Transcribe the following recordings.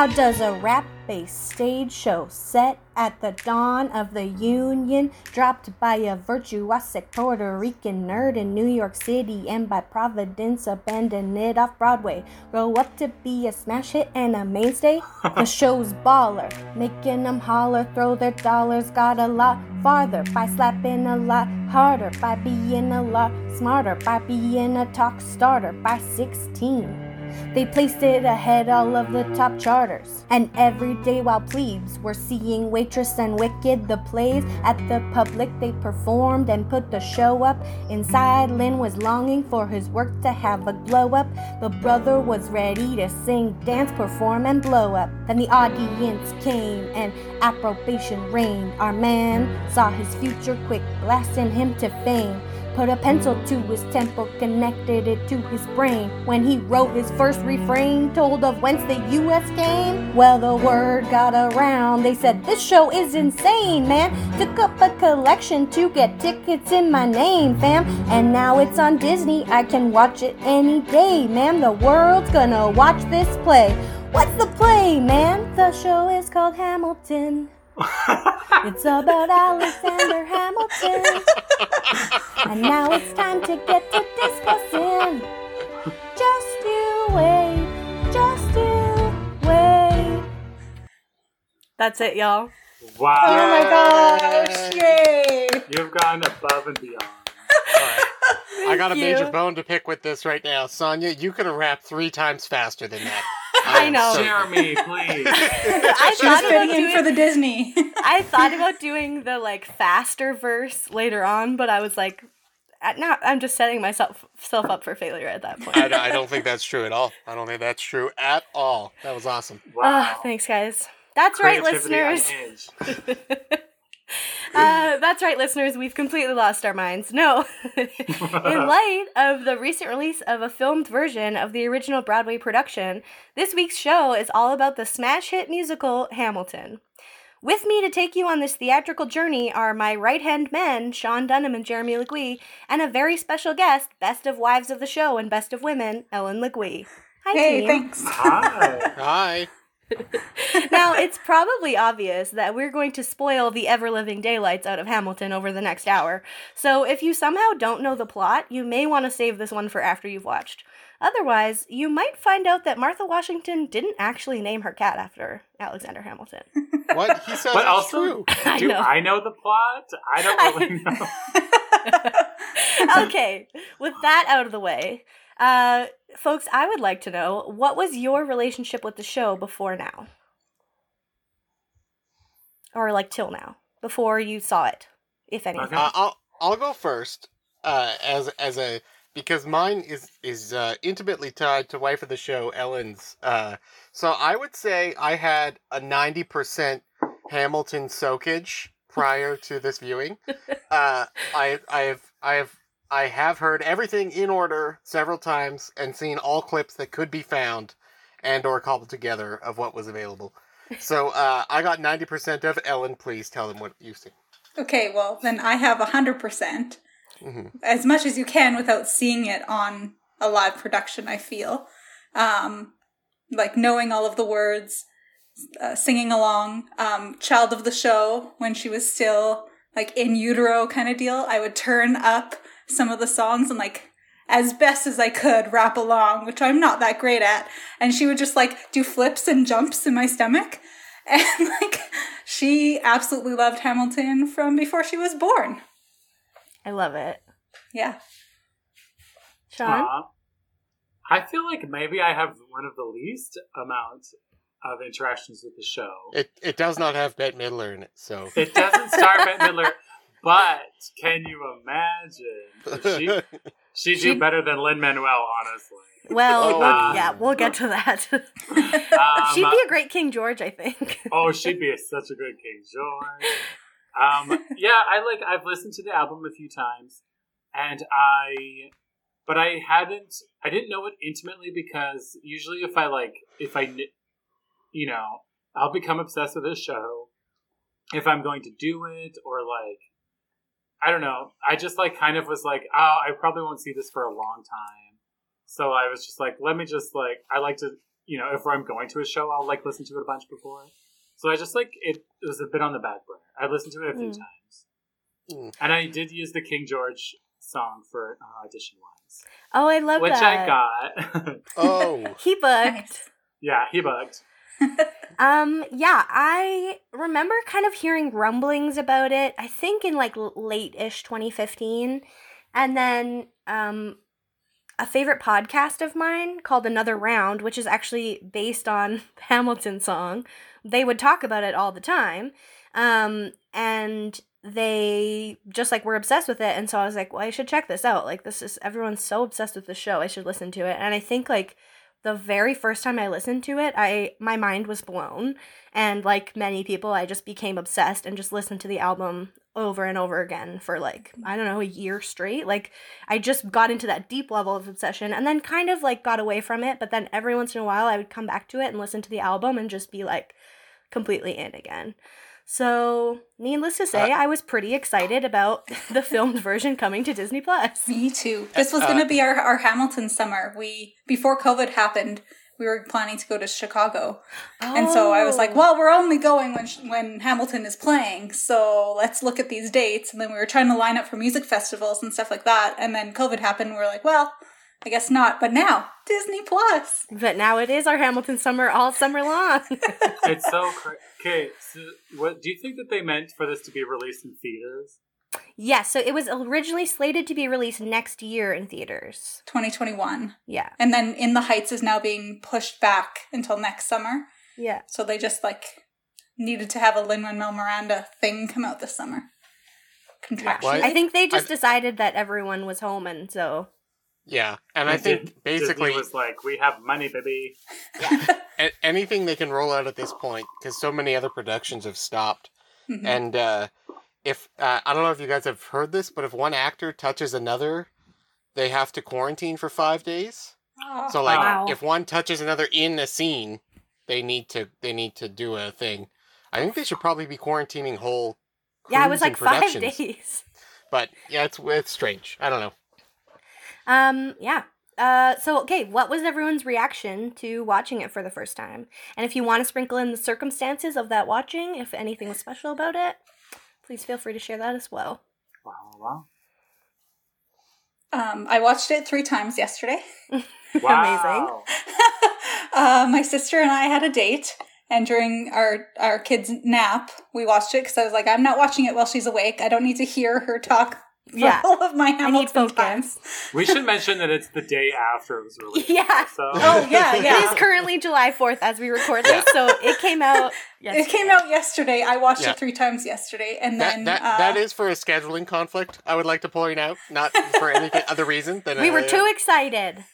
How does a rap based stage show set at the dawn of the Union, dropped by a virtuosic Puerto Rican nerd in New York City, and by Providence abandoned it off Broadway, grow up to be a smash hit and a mainstay? the show's baller, making them holler, throw their dollars, got a lot farther by slapping a lot harder, by being a lot smarter, by being a talk starter by 16. They placed it ahead all of the top charters. And every day while plebes were seeing Waitress and Wicked, the plays at the public they performed and put the show up. Inside, Lin was longing for his work to have a glow up. The brother was ready to sing, dance, perform, and blow up. Then the audience came and approbation reigned. Our man saw his future quick, blasting him to fame put a pencil to his temple, connected it to his brain. When he wrote his first refrain, told of whence the US came, well, the word got around. They said, This show is insane, man. Took up a collection to get tickets in my name, fam. And now it's on Disney. I can watch it any day, man. The world's gonna watch this play. What's the play, man? The show is called Hamilton. it's about Alexander Hamilton. And now it's time to get to discussing. Just you wait, just you wait. That's it, y'all. Wow. Oh my gosh! Yay! You've gone above and beyond. I got a you. major bone to pick with this right now. Sonia, you could have rapped three times faster than that. I know. so- Jeremy, please. I She was thought about fitting in doing for the Disney. I thought about doing the like faster verse later on, but I was like, now I'm just setting myself self up for failure at that point. I, don't- I don't think that's true at all. I don't think that's true at all. That was awesome. Wow. Ah, thanks, guys. That's right, listeners. unhinged. Uh, that's right, listeners. We've completely lost our minds. No. In light of the recent release of a filmed version of the original Broadway production, this week's show is all about the smash hit musical Hamilton. With me to take you on this theatrical journey are my right hand men, Sean Dunham and Jeremy Legui, and a very special guest, Best of Wives of the Show and Best of Women, Ellen Legui. Hi, hey, team. thanks. Hi. Hi. now, it's probably obvious that we're going to spoil the ever living daylights out of Hamilton over the next hour. So, if you somehow don't know the plot, you may want to save this one for after you've watched. Otherwise, you might find out that Martha Washington didn't actually name her cat after Alexander Hamilton. What he says But is also, true. I do know. I know the plot? I don't really know. okay, with that out of the way, uh, folks, I would like to know what was your relationship with the show before now? Or like till now, before you saw it, if anything. Okay. Uh, I'll I'll go first. Uh, as as a because mine is is uh, intimately tied to wife of the show Ellen's. Uh, so I would say I had a ninety percent Hamilton soakage prior to this viewing. Uh, I I have I have I have heard everything in order several times and seen all clips that could be found and or cobbled together of what was available. So uh, I got ninety percent of Ellen. Please tell them what you see. Okay, well, then I have 100%. Mhm. As much as you can without seeing it on a live production, I feel. Um, like knowing all of the words, uh, singing along. Um, child of the show, when she was still like in utero kind of deal, I would turn up some of the songs and like as best as I could rap along, which I'm not that great at. And she would just like do flips and jumps in my stomach. And like she absolutely loved Hamilton from before she was born. I love it. Yeah. Sean? Aw. I feel like maybe I have one of the least amount of interactions with the show. It it does not have Bette Midler in it, so It doesn't star Bette Midler, but can you imagine? She she'd do better than Lin Manuel, honestly. Well, Oh. we'll- yeah, we'll get to that. Um, She'd be a great King George, I think. oh, she'd be a, such a good King George. Um, yeah, I like. I've listened to the album a few times, and I, but I hadn't. I didn't know it intimately because usually, if I like, if I, kn- you know, I'll become obsessed with a show if I'm going to do it or like. I don't know. I just like kind of was like, oh, I probably won't see this for a long time. So I was just like, let me just like, I like to, you know, if I'm going to a show, I'll like listen to it a bunch before. So I just like it, it was a bit on the back burner. I listened to it a few Mm. times, Mm. and I did use the King George song for uh, audition wise, Oh, I love that. which that. I got. Oh, He booked. Yeah, he bugged. Um, yeah, I remember kind of hearing rumblings about it. I think in like late-ish 2015, and then um, a favorite podcast of mine called Another Round, which is actually based on Hamilton song. They would talk about it all the time, um, and they just like were obsessed with it. And so I was like, well, I should check this out. Like, this is everyone's so obsessed with the show. I should listen to it. And I think like the very first time I listened to it, I my mind was blown, and like many people, I just became obsessed and just listened to the album over and over again for like I don't know a year straight. Like I just got into that deep level of obsession, and then kind of like got away from it. But then every once in a while, I would come back to it and listen to the album and just be like completely in again. So, needless to say, Uh, I was pretty excited about the filmed version coming to Disney Plus. Me too. This was Uh, going to be our, our Hamilton summer. We before COVID happened, we were planning to go to Chicago, and so I was like, Oh. "Well, we're only going when when Hamilton is playing, so let's look at these dates." And then we were trying to line up for music festivals and stuff like that. And then COVID happened. And we were like, "Well, I guess not." But now Disney Plus. But now it is our Hamilton summer all summer long. It's so cra- okay. So, what do you think that they meant for this to be released in theaters? Yeah, so it was originally slated to be released next year in theaters. 2021. Yeah. And then In the Heights is now being pushed back until next summer. Yeah. So they just like needed to have a Lin Manuel Miranda thing come out this summer. Contractually. Why- I think they just I- decided that everyone was home and so yeah, and I Dis- think basically Disney was like, "We have money, baby." a- anything they can roll out at this point, because so many other productions have stopped. Mhm. And uh, if uh, I don't know if you guys have heard this, but if one actor touches another, they have to quarantine for five days. So like, Wow. if one touches another in a scene, they need to they need to do a thing. I think they should probably be quarantining whole. Yeah, it was like five days. But yeah, it's it's strange. I don't know. Um, yeah. Uh, so okay, what was everyone's reaction to watching it for the first time? And if you want to sprinkle in the circumstances of that watching, if anything was special about it, please feel free to share that as well. Wow, wow, Um, I watched it three times yesterday. wow. uh, my sister and I had a date, and during our our kids' nap, we watched it because I was like, I'm not watching it while she's awake. I don't need to hear her talk. For Yeah. all of my I need Hamilton focus. We should mention that it's the day after it was released. Yeah. So Oh yeah, yeah. is currently July 4th as we record this, so it came out yesterday. It came out yesterday. I watched Yeah. it three times yesterday, and That then that, uh, that is for a scheduling conflict. I would like to point out, not for any other reason than We uh, were too excited.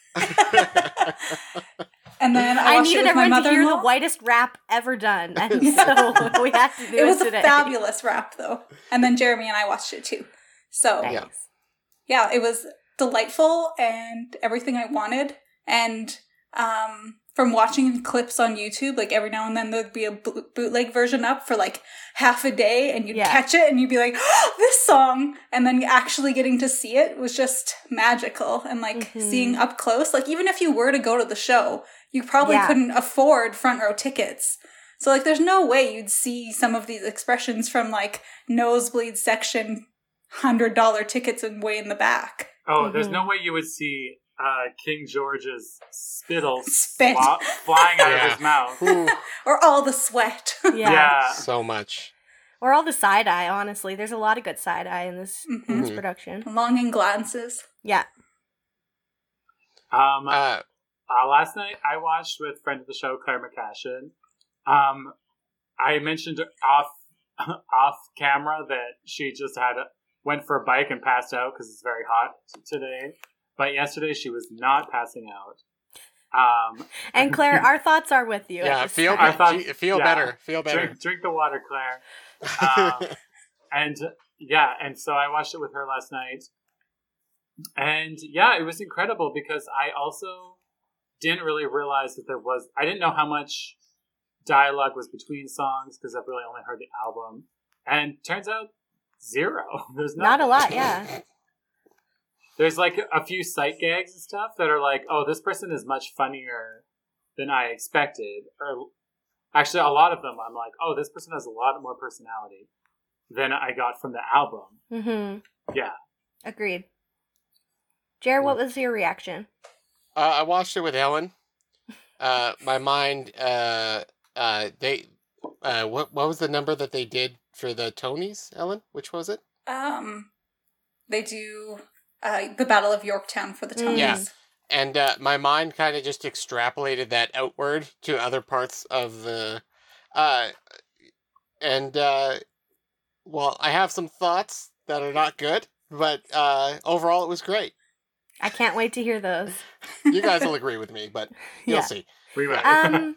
and then I, I, watched it needed with my everyone to hear the whitest rap ever done, and so we had to do it, It was a fabulous rap, though. And then Jeremy and I watched it too. So Nice. Yeah. yeah, it was delightful and everything I wanted. And um, from watching clips on YouTube, like every now and then there'd be a bootleg version up for like half a day, and you'd Yeah. catch it and you'd be like, oh, "This song!" And then actually getting to see it was just magical. And like Mhm. seeing up close, like even if you were to go to the show, you probably Yeah. couldn't afford front row tickets. So like, there's no way you'd see some of these expressions from like nosebleed section, hundred dollar tickets and way in the back. Oh, there's Mhm. no way you would see uh, King George's spittle Spit. fly- flying out Yeah. of his mouth. Or all the sweat. Yeah. Yeah. so much. Or all the side eye, honestly. There's a lot of good side eye in this in this Mhm. production. Longing glances. Yeah. Um, Uh, Uh, last night I watched with friend of the show Claire McCashin. Um, I mentioned off off camera that she just had a, went for a bike and passed out because it's very hot today. But yesterday she was not passing out. Um, And Claire, our thoughts are with you. yeah, feel time. I thought- feel yeah. better. Feel better. drink drink the water, Claire. Um, and yeah, and so I watched it with her last night, and yeah, it was incredible because I also didn't really realize that there was. I didn't know how much dialogue was between songs because I've really only heard the album, and turns out zero. There's Not a lot, yeah. There's like a few sight gags and stuff that are like, oh, this person is much funnier than I expected. Or actually, a lot of them, I'm like, oh, this person has a lot more personality than I got from the album. Mm-hmm. Yeah. Agreed. Jared, what was your reaction? Uh, I watched it with Ellen. Uh, my mind, uh, uh, they, uh, what what was the number that they did for the Tonys, Ellen? Which was it? Um, they do uh, the Battle of Yorktown for the Mm. Tonys. Yeah. And uh, my mind kind of just extrapolated that outward to other parts of the, uh, and uh, well, I have some thoughts that are not good, but uh, overall it was great. I can't wait to hear those. You guys will agree with me, but you'll Yeah. see. We will. um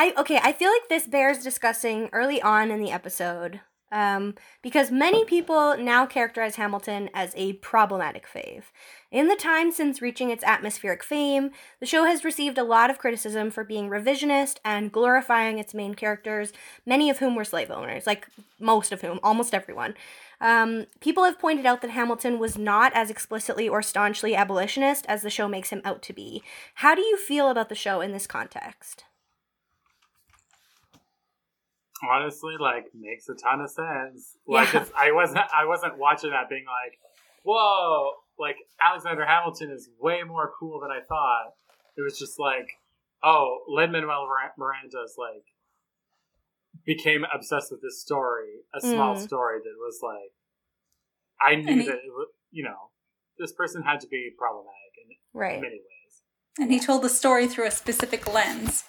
i okay i feel like this bears discussing early on in the episode um, because many people now characterize Hamilton as a problematic fave. In the time since reaching its atmospheric fame, the show has received a lot of criticism for being revisionist and glorifying its main characters, many of whom were slave owners, like most of whom, almost everyone. Um, people have pointed out that Hamilton was not as explicitly or staunchly abolitionist as the show makes him out to be. How do you feel about the show in this context? Honestly like makes a ton of sense. Like Yeah. it's, I wasn't I wasn't watching that being like, whoa, like Alexander Hamilton is way more cool than I thought. It was just like, oh, Lin Manuel Miranda's like became obsessed with this story, a small Mm. story that was like, I knew he- that it was, you know, this person had to be problematic in Right. many ways. And he told the story through a specific lens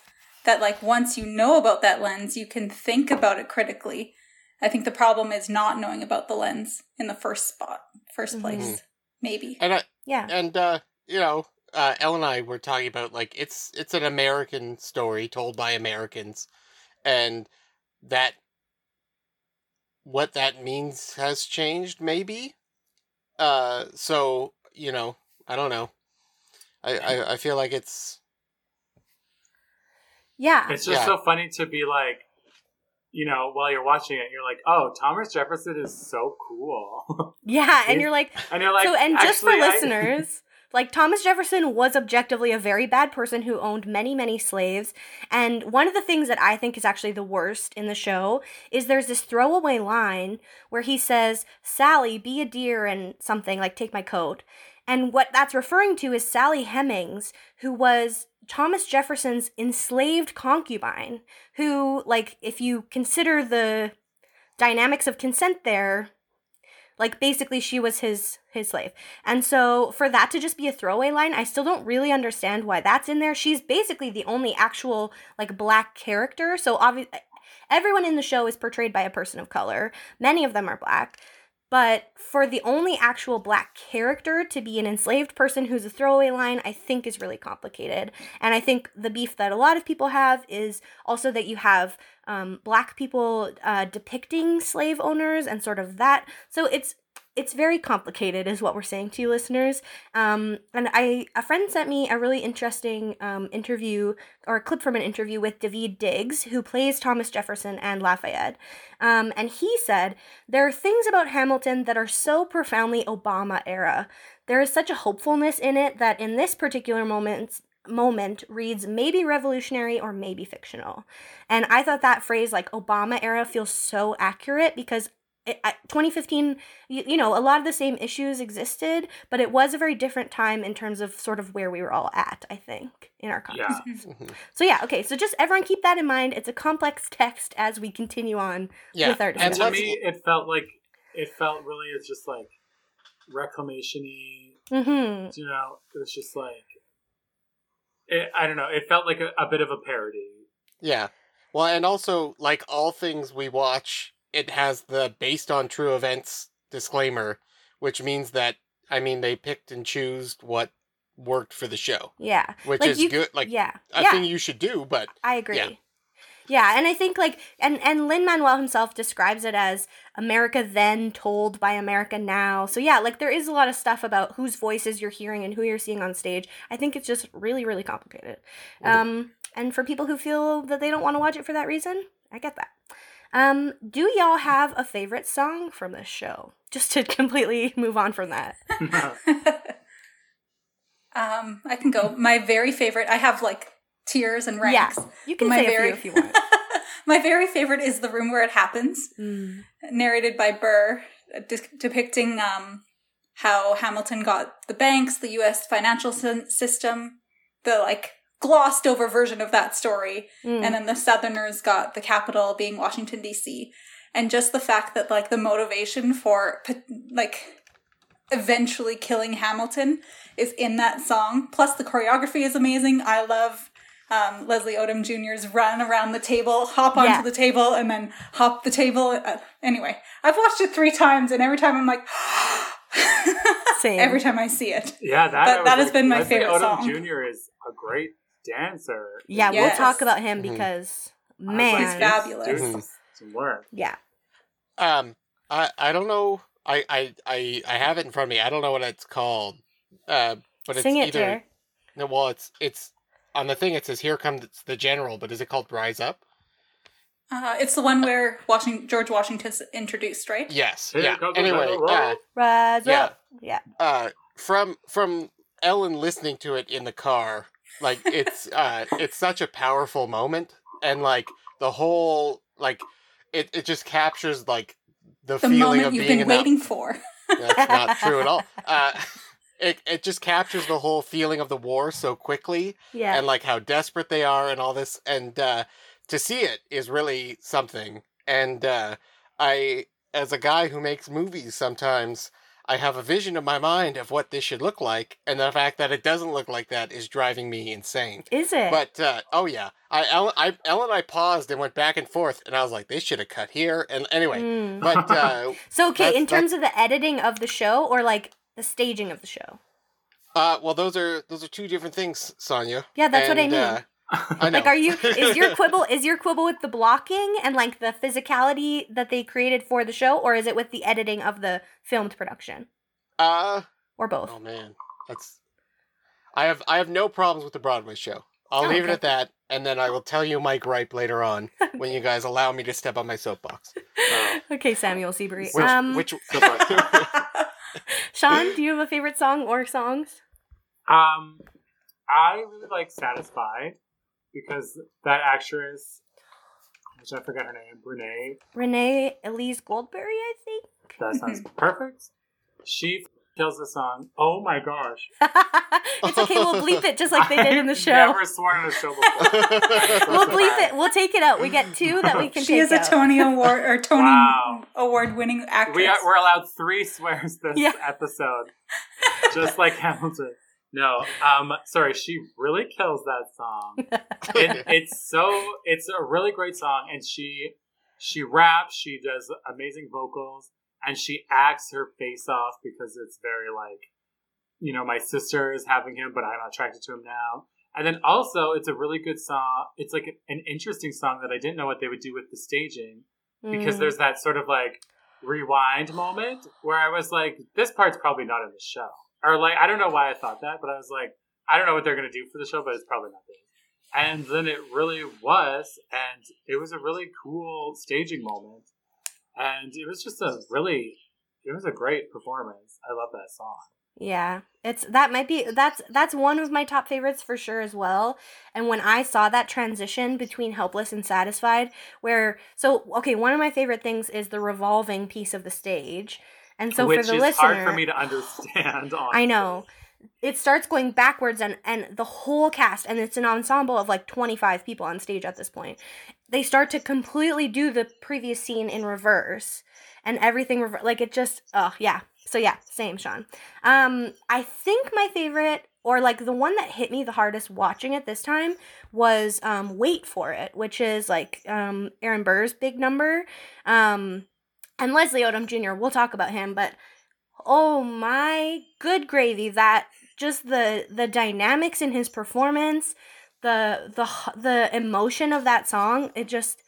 that like once you know about that lens, you can think about it critically. I think the problem is not knowing about the lens in the first spot, 1st Mhm. place. Maybe. And I, Yeah. and uh, you know, uh, Elle and I were talking about like it's it's an American story told by Americans, and that what that means has changed maybe. Uh, so you know, I don't know. I I, I feel like it's Yeah. It's just Yeah. so funny to be like, you know, while you're watching it, you're like, oh, Thomas Jefferson is so cool. Yeah. And you're like, and you're like, so, and just for I-" listeners, like Thomas Jefferson was objectively a very bad person who owned many, many slaves. And one of the things that I think is actually the worst in the show is there's this throwaway line where he says, Sally, be a dear and something, like take my coat. And what that's referring to is Sally Hemings, who was Thomas Jefferson's enslaved concubine, who, like, if you consider the dynamics of consent there, like basically she was his his slave. And so for that to just be a throwaway line, I still don't really understand why that's in there. She's basically the only actual like black character. So obviously everyone in the show is portrayed by a person of color. Many of them are black. But for the only actual black character to be an enslaved person who's a throwaway line, I think is really complicated. And I think the beef that a lot of people have is also that you have um, black people uh, depicting slave owners and sort of that. So it's it's very complicated, is what we're saying to you, listeners. Um, and I a friend sent me a really interesting um, interview or a clip from an interview with Daveed Diggs, who plays Thomas Jefferson and Lafayette. Um, and he said there are things about Hamilton that are so profoundly Obama era. There is such a hopefulness in it that in this particular moment moment reads maybe revolutionary or maybe fictional. And I thought that phrase like Obama era feels so accurate because it, 2015 you, you know a lot of the same issues existed but it was a very different time in terms of sort of where we were all at i think in our context Yeah. so yeah okay so just everyone keep that in mind it's a complex text as we continue on yeah. with our And and to me, it felt like it felt really it's just like reclamation-y. mm-hmm You know, it was just like it, I don't know. It felt like a, a bit of a parody. Yeah. Well, and also, like all things we watch, it has the based on true events disclaimer, which means that, I mean, they picked and choose what worked for the show, yeah which Like, is you- good. Like, yeah a yeah thing you should do, but I agree. Yeah. Yeah. and I think like and and Lin Manuel himself describes it as America then told by America now. So yeah, like there is a lot of stuff about whose voices you're hearing and who you're seeing on stage. I think it's just really really complicated. Um and for people who feel that they don't want to watch it for that reason, I get that. Um do y'all have a favorite song from this show? Just to completely move on from that. um, I can go. My very favorite. I have like tiers and Yeah, ranks. you can My say very- a few if you want. My very favorite is The Room Where It Happens, Mm. narrated by Burr, uh, de- depicting um, how Hamilton got the banks, the U.S. financial sy- system, the like glossed over version of that story, Mm. and then the Southerners got the capital being Washington D.C. And just the fact that like the motivation for like eventually killing Hamilton is in that song. Plus the choreography is amazing. I love um, Leslie Odom Jr.'s run around the table, hop onto Yeah. the table, and then hop the table. Uh, anyway, I've watched it three times, and every time I'm like, Same. every time I see it. Yeah, that, That- I was that has been my Leslie favorite Odom song. Jr. is a great dancer. yeah, we'll talk about him Mhm. because I was like, man, He's fabulous. Doing Mhm. some, some work. yeah. Um, I I don't know. I I I I have it in front of me. I don't know what it's called. Uh, but it's Sing it, either Jer. no. Well, it's it's on the thing. It says here comes the general, but is it called Rise Up? Uh, it's the one where Washington, George Washington's introduced, right? Yes. Here yeah. Anyway, general. uh, Rise Yeah. up. Yeah. uh, from from Ellen listening to it in the car, like it's uh, it's such a powerful moment, and like the whole like it it just captures like the, The feeling of you've being been in that waiting for. That's not true at all. Uh, it it just captures the whole feeling of the war so quickly, Yeah. and like how desperate they are, and all this, and uh, to see it is really something. And uh, I, as a guy who makes movies, sometimes I have a vision in my mind of what this should look like, and the fact that it doesn't look like that is driving me insane. Is it? But uh, oh yeah, I Ellen, I Ellen and I paused and went back and forth, and I was like, they should have cut here. And anyway, Mm. but uh, So okay, in terms of the editing of the show or like the staging of the show. Uh, well, those are those are two different things, Sonia. Yeah, that's what I mean. uh, I know. Like are you is your quibble is your quibble with the blocking and like the physicality that they created for the show or is it with the editing of the filmed production uh, or both? oh man, that's. I have I have no problems with the Broadway show. I'll Oh, leave it at that, and then I will tell you my gripe later on when you guys allow me to step on my soapbox. okay, Samuel Seabury. Which um which Sean, do you have a favorite song or songs? Um, I really like Satisfied because that actress, which I forget her name, Renee. Renee Elise Goldsberry, I think. that sounds perfect. She kills the song. Oh my gosh. it's okay, we'll bleep it just like they did in the I've show. Never sworn on a show before. We'll bleep it. We'll take it out. We get two that we can she take is a out. Tony Award or Tony Wow. Award winning actress. We are, we're allowed three swears this Yeah. episode, just like Hamilton. No, um, sorry, she really kills that song. It, it's so, it's a really great song, and she, she raps, she does amazing vocals, and she acts her face off because it's very like, you know, my sister is having him, but I'm attracted to him now. And then also, it's a really good song. It's like an interesting song that I didn't know what they would do with the staging because Mm. there's that sort of like rewind moment where I was like, this part's probably not in the show. Or like, I don't know why I thought that, but I was like, I don't know what they're to do for the show, but it's probably not there. And then it really was, and it was a really cool staging moment. And it was just a really, it was a great performance. I love that song. Yeah. It's that might be that's that's one of my top favorites for sure as well. And when I saw that transition between helpless and satisfied where so okay, one of my favorite things is the revolving piece of the stage. And so Which for the is listener hard for me to understand. I know. It starts going backwards and and the whole cast and it's an ensemble of like 25 people on stage at this point. They start to completely do the previous scene in reverse and everything rever- like it just oh yeah. So yeah, same Sean. Um I think my favorite or like the one that hit me the hardest watching it this time was um Wait for It, which is like um Aaron Burr's big number. Um and Leslie Odom Jr. We'll talk about him, but oh my good gravy that just the the dynamics in his performance the the the emotion of that song it just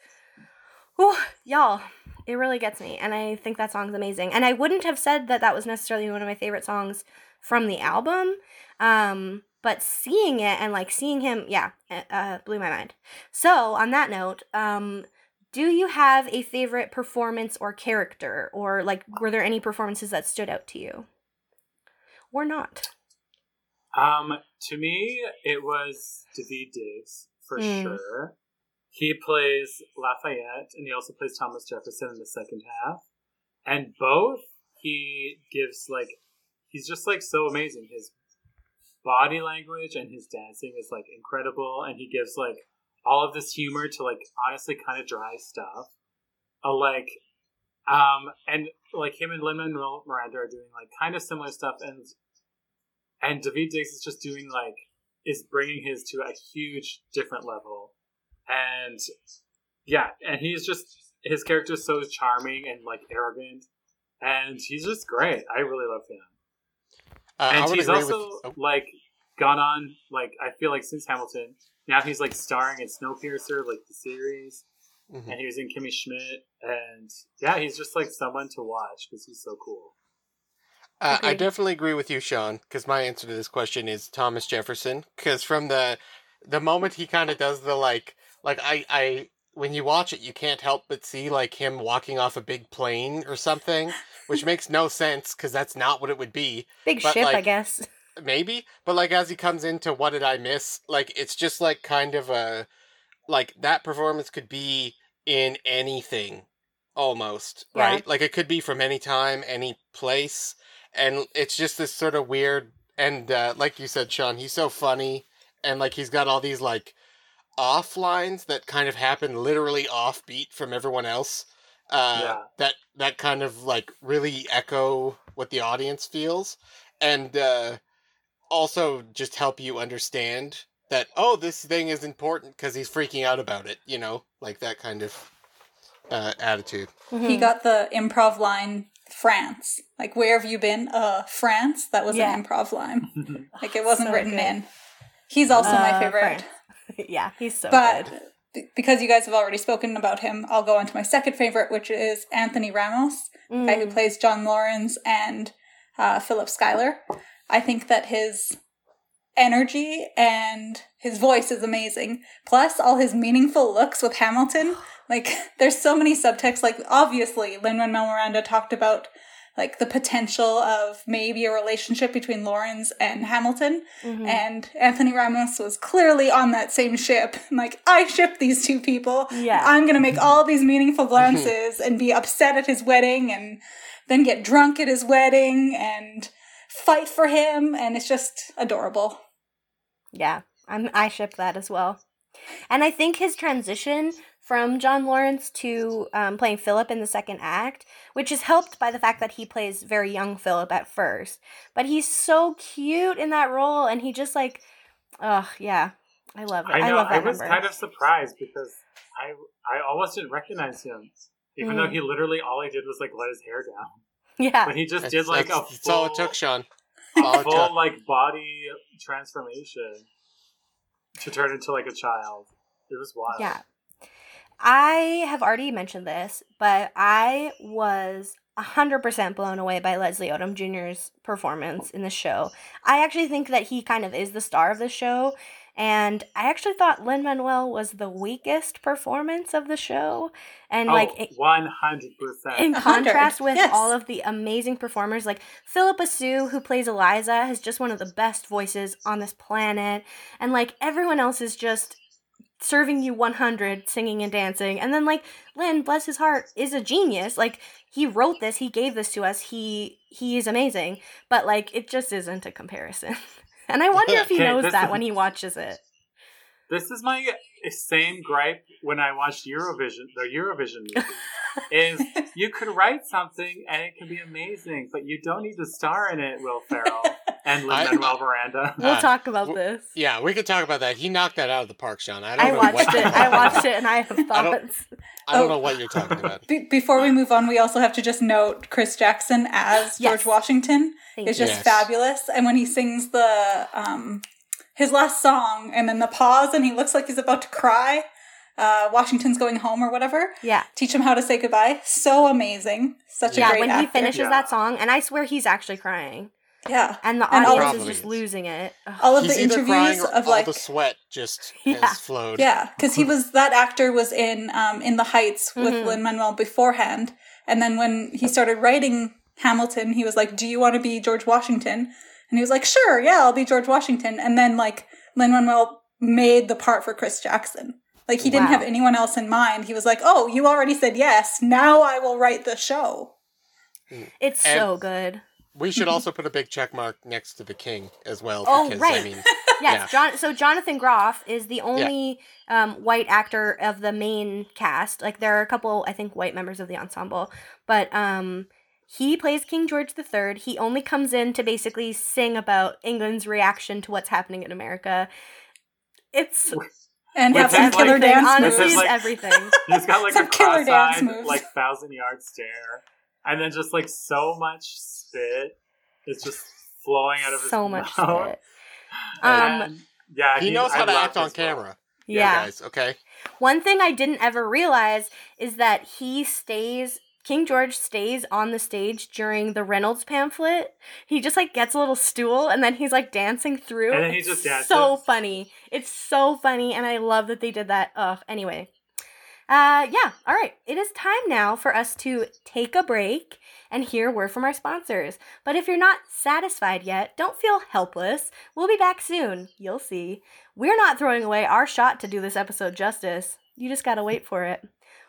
whew, y'all it really gets me and i think that song's amazing and i wouldn't have said that that was necessarily one of my favorite songs from the album um but seeing it and like seeing him yeah uh blew my mind so on that note um do you have a favorite performance or character or like were there any performances that stood out to you or not Um, to me, it was Daveed Diggs for Mm. sure. He plays Lafayette, and he also plays Thomas Jefferson in the second half. And both, he gives like he's just like so amazing. His body language and his dancing is like incredible, and he gives like all of this humor to like honestly kind of dry stuff. Uh, like, um, and like him and Lin Manuel Miranda are doing like kind of similar stuff, and and Daveed Diggs is just doing like is bringing his to a huge different level, and yeah, and he's just his character is so charming and like arrogant, and he's just great. I really love him Uh, and he's also with. oh, like gone on like I feel like since Hamilton now he's like starring in Snowpiercer like the series mhm. and he was in Kimmy Schmidt and yeah he's just like someone to watch because he's so cool. Uh, I definitely agree with you, Sean, because my answer to this question is Thomas Jefferson. Because from the the moment he kind of does the like, like I, I when you watch it, you can't help but see like him walking off a big plane or something, which makes no sense because that's not what it would be. Big But, ship, I guess. Maybe, but like as he comes into what did I miss? Like it's just like kind of a like that performance could be in anything almost, Yeah. right? Like it could be from any time, any place, and it's just this sort of weird and uh, like you said, Sean, he's so funny and like he's got all these like off lines that kind of happen literally offbeat from everyone else. Uh, Yeah. that that kind of like really echo what the audience feels and uh also just help you understand that oh this thing is important because he's freaking out about it you know like that kind of uh attitude He Mhm. got the improv line France. Like, where have you been? Uh, France. That was Yeah. an improv line. Like, it wasn't So written good. in. He's also my Uh, favorite. Yeah, he's so but good. b- because you guys have already spoken about him, I'll go on to my second favorite, which is Anthony Ramos, the guy who Mm. plays John Laurens and uh, Philip Schuyler. I think that his energy and his voice is amazing. Plus, all his meaningful looks with Hamilton. Like, there's so many subtext. Like, obviously, Lin Manuel Miranda talked about like the potential of maybe a relationship between Laurens and Hamilton. Mhm. And Anthony Ramos was clearly on that same ship. Like, I ship these two people. Yeah. I'm going to make all these meaningful glances and be upset at his wedding and then get drunk at his wedding and fight for him. And it's just adorable. Yeah, I'm, I ship that as well. And I think his transition from John Laurens to um, playing Philip in the second act, which is helped by the fact that he plays very young Philip at first, but he's so cute in that role, and he just like, oh yeah, I love it. I I, know love I, was number. kind of surprised because I I almost didn't recognize him even though Mm. he literally all he did was like let his hair down yeah, but he just that's, did like a that's, full, that's all it took sean all it full took. like body transformation to turn into like a child. It was wild. Yeah. I have already mentioned this, but I was 100% blown away by Leslie Odom Jr.'s performance in the show. I actually think that he kind of is the star of the show, and I actually thought Lin Manuel was the weakest performance of the show. And Oh, like one hundred percent. in A hundred, contrast with yes. all of the amazing performers like phillipa soo who plays eliza has just one of the best voices on this planet and like everyone else is just serving you 100 singing and dancing and then like lin bless his heart is a genius like he wrote this he gave this to us he he is amazing but like it just isn't a comparison and i wonder if he Okay, knows that is- when he watches it This is my same gripe when I watched Eurovision, the Eurovision movie. is you could write something and it can be amazing, but you don't need to star in it, Will Ferrell and Lin Manuel Miranda. we'll Uh, talk about w- this yeah we could talk about that he knocked that out of the park sean i don't i know watched what it i watched it and i have I don't- thoughts i don't Oh. know what you're talking about Be- before we move on, we also have to just note Chris Jackson as Yes. George Washington Thank is you. just Yes. fabulous. And when he sings the um, his last song, and then the pause, and he looks like he's about to cry. Uh, Washington's going home or whatever. yeah Teach him how to say goodbye. So amazing. Such yeah, a great when he actor. finishes Yeah. that song, and I swear he's actually crying, Yeah. and the And audience is just is. losing it. Ugh. All of he's the interviews or of all like the sweat just Yeah. has flowed Yeah, because he was that actor was in um, in the Heights with Mhm. Lin Manuel beforehand, and then when he started writing Hamilton, he was like, "Do you want to be George Washington?" And he was like, "Sure, yeah, I'll be George Washington." And then like Lin Manuel made the part for Chris Jackson. Like he didn't Wow. have anyone else in mind. He was like, "Oh, you already said yes. Now I will write the show." It's And- so good. We should also put a big check mark next to the king as well. Oh, because, I right. mean, Yes, John. So Jonathan Groff is the only um, white actor of the main cast. Like there are a couple, I think, white members of the ensemble, but um, he plays King George III. He only comes in to basically sing about England's reaction to what's happening in America. It's And have some killer like- dance is moves. it's like- everything. He's got like Some a killer dance cross-eyed, moves. like thousand yard stare, and then just like so much spit is just flowing out of his so much mouth. spit. Um, yeah, he knows I how to act on his role. camera. yeah. guys. Okay. One thing I didn't ever realize is that he stays King George stays on the stage during the Reynolds pamphlet. He just like gets a little stool and then he's like dancing through. And then he just dances. So funny. It's so funny and I love that they did that. Ugh. Anyway. Uh yeah, all right. It is time now for us to take a break and hear a word from our sponsors. But if you're not satisfied yet, don't feel helpless. We'll be back soon. You'll see. We're not throwing away our shot to do this episode justice. You just gotta wait for it.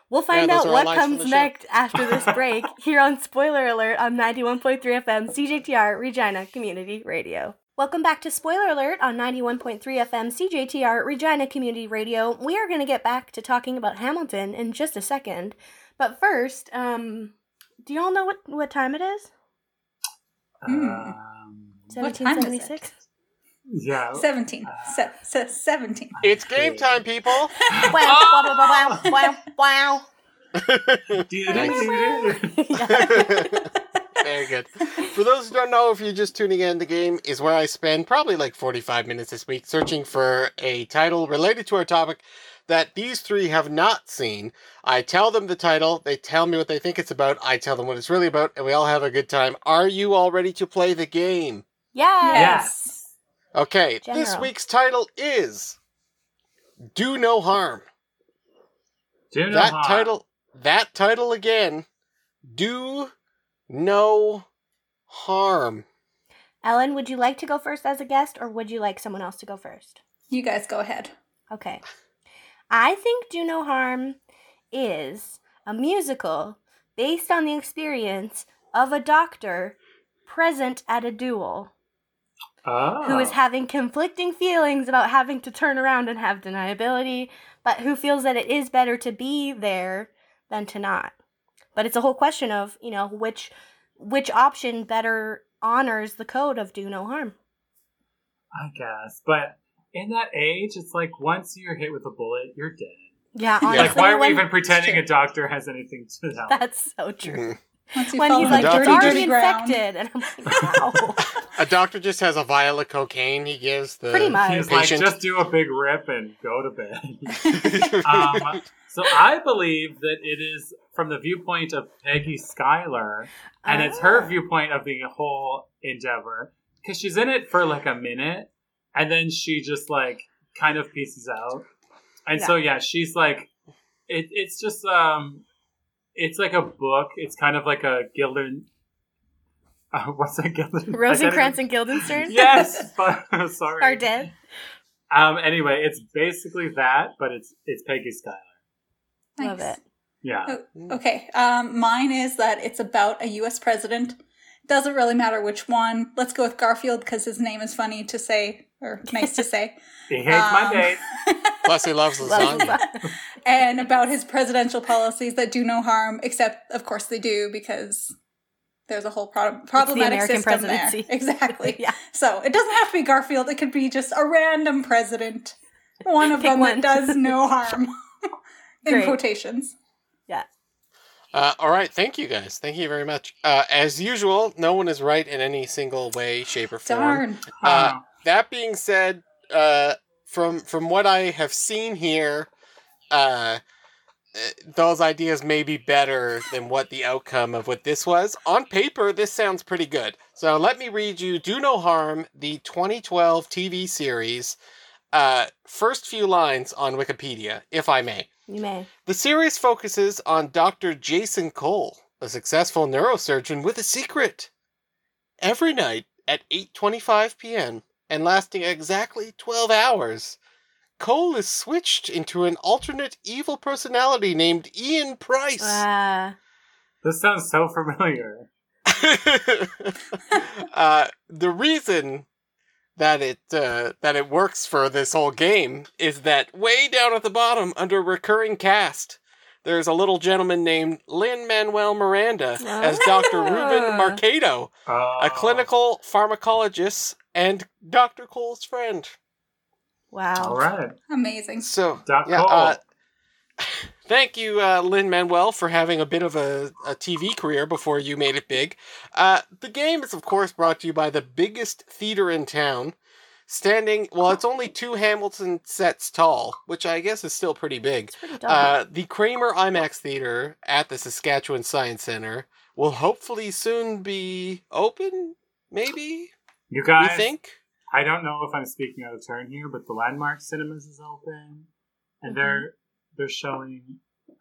We'll find those out what comes next after this break here on Spoiler Alert on 91.3 FM CJTR Regina Community Radio. Welcome back to Spoiler Alert on 91.3 FM CJTR Regina Community Radio. We are going to get back to talking about Hamilton in just a second. But first, um, do y'all know what, what time it is? Hmm. Um, What time is it? 1776? yeah. 17. Se- se- 17. It's game time, people. wow, wow, wow, wow, wow, wow. Very good. For those who don't know, if you're just tuning in, the game is where I spend probably like 45 minutes this week searching for a title related to our topic that these three have not seen. I tell them the title, they tell me what they think it's about, I tell them what it's really about, and we all have a good time. Are you all ready to play the game? Yes. yes. Okay, this week's title is Do No Harm. Do no that harm. title that title again do no harm Ellen, would you like to go first as a guest or would you like someone else to go first? You guys go ahead. Okay. I think Do No Harm is a musical based on the experience of a doctor present at a duel Oh. who is ah. having conflicting feelings about having to turn around and have deniability, but who feels that it is better to be there than to not. But it's a whole question of, you know, which which option better honors the code of do no harm. I guess, but in that age, it's like once you're hit with a bullet, you're dead. Yeah, Yeah. honestly, Like, why are we even pretending a doctor has anything to help? That's so true. Once you When fall he's like, the Doctor dirty, just- already dirty ground. infected, and I'm like, wow. a doctor just has a vial of cocaine he gives the Pretty much. He's like, patient just do a big rip and go to bed. um, so I believe that it is from the viewpoint of Peggy Schuyler, and it's her Ah. viewpoint of the whole endeavor because she's in it for like a minute, and then she just like kind of pieces out, and so yeah, she's like, it, it's just um, it's like a book. It's kind of like a Gilden. Uh, what's that Gilden? Rosencrantz and Guildenstern Yes, but sorry. are dead. Um. Anyway, it's basically that, but it's it's Peggy Schuyler. Love it. Yeah. Okay. Um, mine is that it's about a U.S. president. Doesn't really matter which one. Let's go with Garfield because his name is funny to say or nice to say. He hates my Um, date. plus he loves Love lasagna and about his presidential policies that do no harm, except of course they do because there's a whole pro- problematic American system presidency. there. Exactly. yeah. So it doesn't have to be Garfield. It could be just a random president. One of Pick them one. that does no harm. In Great. quotations. uh, all right thank you guys thank you very much uh, as usual no one is right in any single way shape or form Darn. Uh, Huh. that being said, uh, from from what I have seen here, uh, uh, those ideas may be better than what the outcome of what this was. On paper, this sounds pretty good. So let me read you "Do No Harm," the 2012 TV series. Uh, first few lines on Wikipedia, if I may. You may. The series focuses on Dr. Jason Cole, a successful neurosurgeon with a secret. Every night at 8:25 p.m. and lasting exactly 12 hours, Cole is switched into an alternate evil personality named Ian Price. Ah, This sounds so familiar. uh, the reason that it uh, that it works for this whole game is that way down at the bottom under recurring cast, there's a little gentleman named Lin Manuel Miranda as Dr. Ruben Ah. Marcado, Oh. a clinical pharmacologist and Dr. Cole's friend. wow. All right. Amazing. So, Doc yeah, Cole. uh, thank you, uh, Lin Manuel, for having a bit of a, a TV career before you made it big. Uh, the game is, of course, brought to you by the biggest theater in town. Standing, well, it's only two Hamilton sets tall, which I guess is still pretty big. Pretty dope. Uh, the Kramer IMAX Theater at the Saskatchewan Science Center will hopefully soon be open, maybe? you guys, you think? I don't know if I'm speaking out of turn here, but the Landmark Cinemas is open, and Mhm. they're they're showing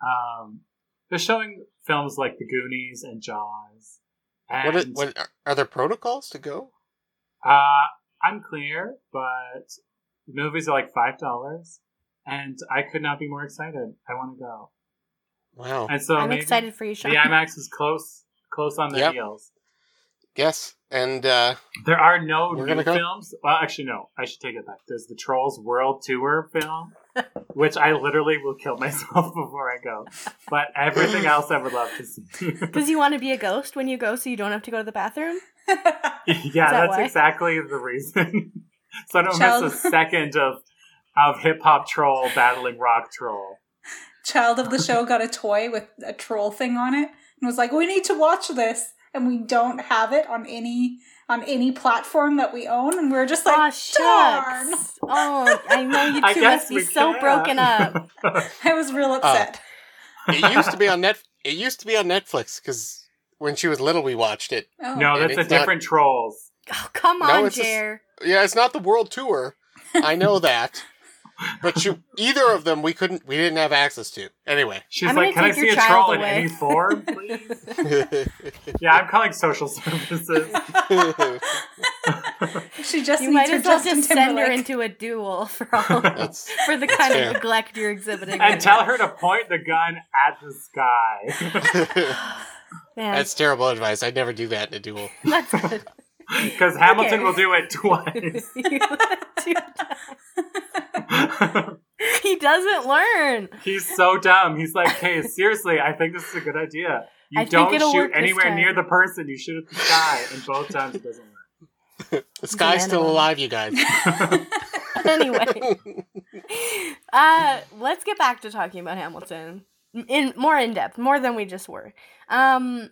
um they're showing films like The Goonies and Jaws. And What, is, what are- are there protocols to go? uh, unclear, but movies are like five dollars, and I could not be more excited. I want to go, Wow. and so I'm maybe excited for you, Sean. The IMAX is close close on the Yep. heels. Yes, and uh, There are no new films. Well, actually, no. I should take it back. There's the Trolls World Tour film, which I literally will kill myself before I go. But everything else, I would love to see. Because you want to be a ghost when you go, so you don't have to go to the bathroom. yeah, that's why? exactly the reason. so I don't Child- miss a second of of hip hop troll battling rock troll. Child of the show got a toy with a troll thing on it and was like, "We need to watch this," and we don't have it on any on any platform that we own, and we're just like, oh "Darn!" shucks! Oh, I know you I two guess must be so can. broken up. I was real uh, upset. it used to be on net. It used to be on Netflix because when she was little, we watched it. oh. no, that's a it's not- different trolls. Oh, come on, it's just- Jer. Yeah, it's not the world tour. I know that, but you, either of them we couldn't. We didn't have access to. Anyway. She's I'm like, "Can I see a troll child in away." any form, please?" yeah, I'm calling social services. she just You needs might her as well just send her into a duel for all for the kind fair. of neglect you're exhibiting. and right tell now. her to point the gun at the sky. Man, that's terrible advice. I'd never do that in a duel. that's good. Because Hamilton Okay. will do it twice. he doesn't learn. He's so dumb. He's like, hey, seriously, I think this is a good idea. You I don't shoot anywhere near the person, you shoot at the sky. And both times it doesn't work. The sky's still alive, you guys. anyway, uh, let's get back to talking about Hamilton in more in depth, more than we just were. Um,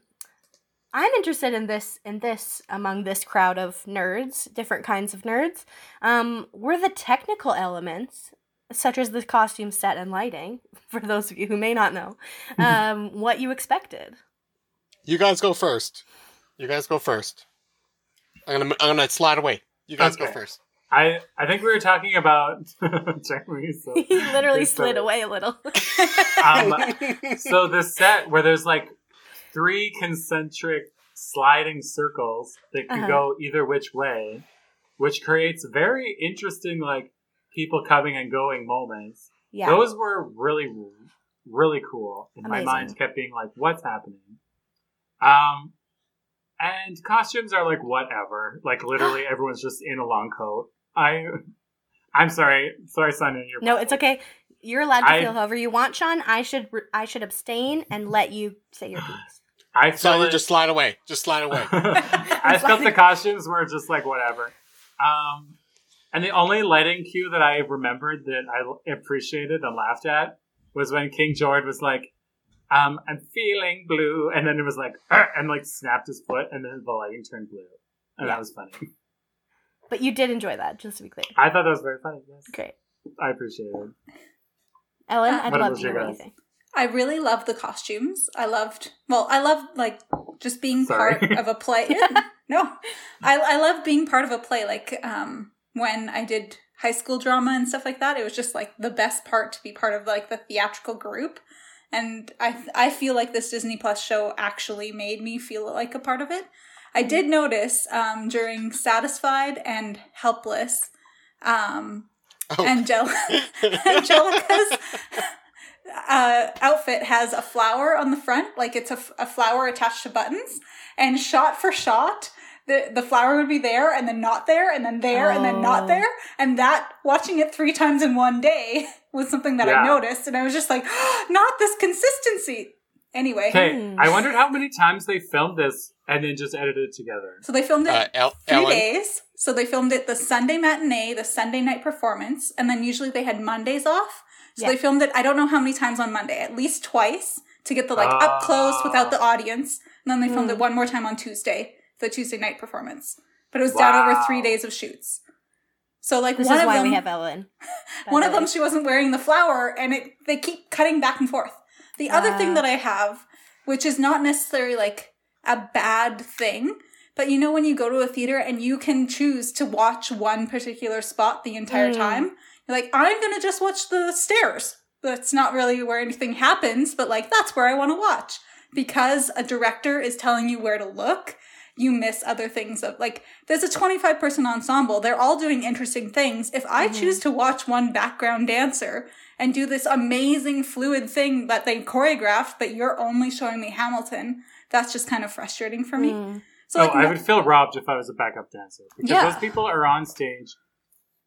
I'm interested in this in this among this crowd of nerds, different kinds of nerds. Um, were the technical elements such as the costume set and lighting, for those of you who may not know, um, what you expected? You guys go first. You guys go first. I'm gonna I'm gonna slide away. You guys go first. I, I think we were talking about Jeremy. So he literally he's so- slid away a little. Um, so the set where there's like three concentric sliding circles that can Uh-huh. go either which way, which creates very interesting like people coming and going moments. yeah, Those were really, really cool. And my mind kept being like, "What's happening?" Um, and costumes are like whatever. Like literally, everyone's just in a long coat. I, I'm sorry, sorry, Sonia. You're No, it's okay. You're allowed to I- feel however you want, Sean. I should I should abstain and let you say your piece. I So felt you it- just slide away. Just slide away. I felt the costumes were just like whatever. Um, and the only lighting cue that I remembered that I appreciated and laughed at was when King George was like, um, "I'm feeling blue," and then it was like, "Arr!" and like snapped his foot, and then the lighting turned blue, and Yeah. that was funny. But you did enjoy that, just to be clear. I thought that was very funny. Yes, Great. I appreciate it. Ellen, Uh, I'd What love was to hear your what you guys'? think. I really loved the costumes. I loved, well, I love like just being Sorry. part of a play. no, I, I love being part of a play. Like um, when I did high school drama and stuff like that, it was just like the best part to be part of like the theatrical group. And I, I feel like this Disney Plus show actually made me feel like a part of it. I did notice um, during Satisfied and Helpless, um, Oh. Angel- Angelica's uh, outfit has a flower on the front, like it's a flower attached to buttons, and shot for shot, the the flower would be there and then not there and then there and then not Oh. there, and that watching it three times in one day was something that Yeah. I noticed, and I was just like, not this consistency. Anyway, Okay, Hmm. I wondered how many times they filmed this and then just edited it together. so they filmed it Uh, El- three Ellen, days. So they filmed it the Sunday matinee, the Sunday night performance, and then usually they had Mondays off. So Yeah. they filmed it I don't know how many times on Monday, at least twice to get the like up close without the audience. And then they filmed Mm. it one more time on Tuesday, the Tuesday night performance. But it was done over three days of shoots. So like This one is of why them, we have Ellen. one of them she wasn't wearing the flower and it they keep cutting back and forth the other thing Ah. that i have which is not necessarily like a bad thing but you know when you go to a theater and you can choose to watch one particular spot the entire Mm. time you're like i'm gonna just watch the stairs that's not really where anything happens but like that's where i want to watch because a director is telling you where to look you miss other things of like there's a 25 person ensemble they're all doing interesting things if i Mhm. choose to watch one background dancer and do this amazing fluid thing that they choreographed but you're only showing me hamilton that's just kind of frustrating for me Mm. so oh, like I would feel robbed if I was a backup dancer because Yeah. those people are on stage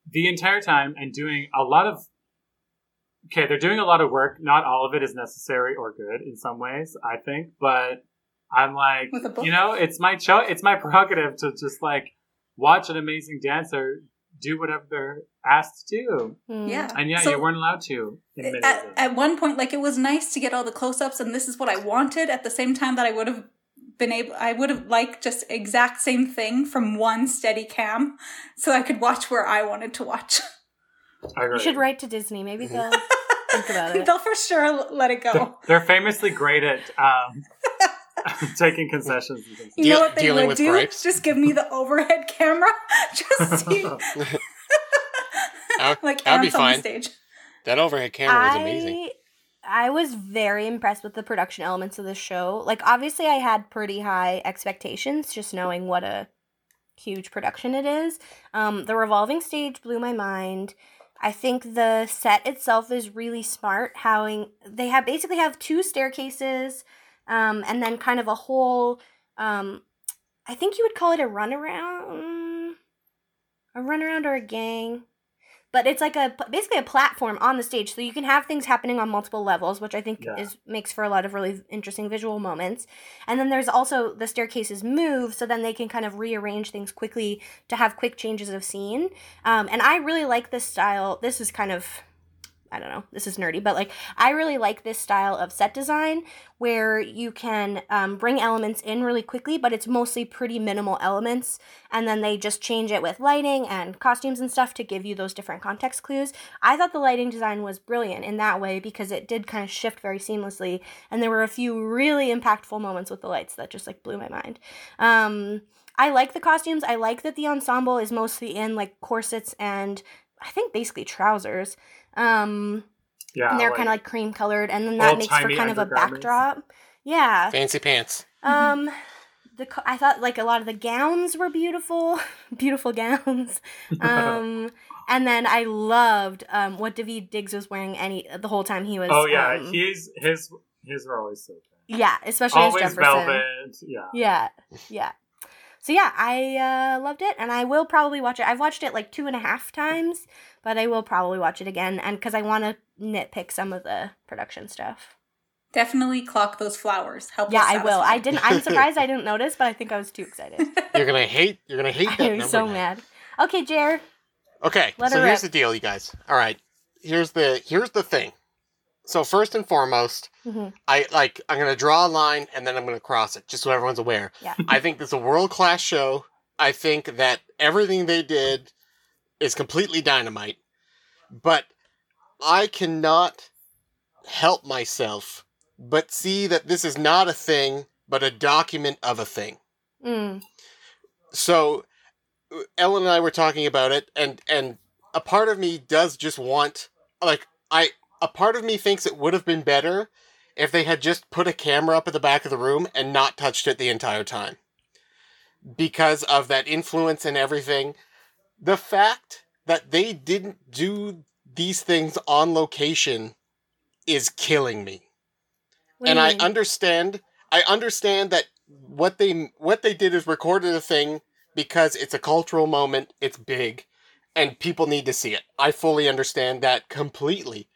the entire time and doing a lot of. Okay, they're doing a lot of work. Not all of it is necessary or good in some ways, I think, but I'm like, With a book? you know, it's my cho- it's my prerogative to just like watch an amazing dancer do whatever they're asked to do. Mm. yeah And yeah, So- you weren't allowed to. At, at one point like it was nice to get all the close-ups and this is what i wanted at the same time that i would have been able i would have liked just exact same thing from one steady cam so i could watch where i wanted to watch I agree. You should write to Disney. Maybe they'll think about it. they'll for sure let it go they're famously great at um, taking concessions and things. you know what they dealing would do gripes? just give me the overhead camera just see like that'd be ants on the stage That overhead camera was amazing. I was very impressed with the production elements of the show. Like obviously I had pretty high expectations just knowing what a huge production it is. Um the revolving stage blew my mind. I think the set itself is really smart how they have basically have two staircases um and then kind of a whole um I think you would call it a runaround a runaround or a gang but it's like a basically a platform on the stage so you can have things happening on multiple levels which i think Yeah. is makes for a lot of really interesting visual moments. And then there's also the staircases move so then they can kind of rearrange things quickly to have quick changes of scene. Um, and i really like this style. This is kind of I don't know, this is nerdy, but like I really like this style of set design where you can um, bring elements in really quickly, but it's mostly pretty minimal elements. And then they just change it with lighting and costumes and stuff to give you those different context clues. I thought the lighting design was brilliant in that way because it did kind of shift very seamlessly. And there were a few really impactful moments with the lights that just like blew my mind. Um, I like the costumes. I like that the ensemble is mostly in like corsets and I think basically trousers. Um, Yeah, and they're like- kind of like cream colored, and then that makes for kind of a backdrop. Yeah. Fancy pants. Um, the I thought like a lot of the gowns were beautiful, beautiful gowns. Um, and then I loved um what Daveed Diggs was wearing any the whole time he was. oh yeah, um, he's his his are always so good. yeah, especially as Always Jefferson. velvet. Yeah. Yeah, yeah. So yeah, I uh, loved it, and I will probably watch it. I've watched it like two and a half times, but I will probably watch it again, and because I want to nitpick some of the production stuff. definitely clock those flowers help Yeah, us I will. I didn't. I'm surprised I didn't notice, but I think I was too excited. You're gonna hate. You're gonna hate that I'm so now. mad. Okay, Jer. Okay, Let so her here's rip. the deal, you guys. All right, here's the here's the thing. So first and foremost, Mhm. I like I'm gonna draw a line and then I'm gonna cross it, just so everyone's aware. Yeah. I think this is a world class show. I think that everything they did is completely dynamite, but I cannot help myself but see that this is not a thing, but a document of a thing Mm. so Ellen and I were talking about it, and and a part of me does just want like I a part of me thinks it would have been better if they had just put a camera up at the back of the room and not touched it the entire time because of that influence and everything. The fact that they didn't do these things on location is killing me. What and I mean? understand I understand that what they what they did is recorded a thing because it's a cultural moment, it's big, and people need to see it. I fully understand that completely.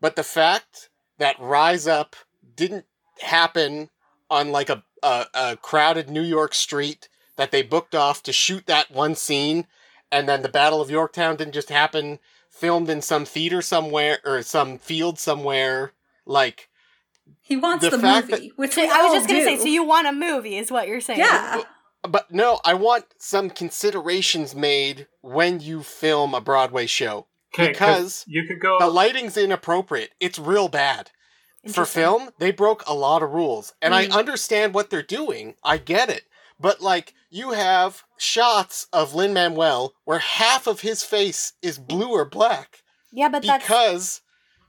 But the fact that Rise Up didn't happen on like a, a, a crowded New York street that they booked off to shoot that one scene, and then the Battle of Yorktown didn't just happen filmed in some theater somewhere or some field somewhere like He wants The the, fact movie, which So we I was just gonna say, so you want a movie, is what you're saying? yeah. But no, I want some considerations made when you film a Broadway show. Okay, Because you could go. The lighting's inappropriate. It's real bad. For film, they broke a lot of rules. And I Mm. understand what they're doing. I get it. But like you have shots of Lin Manuel where half of his face is blue or black Yeah, but that's because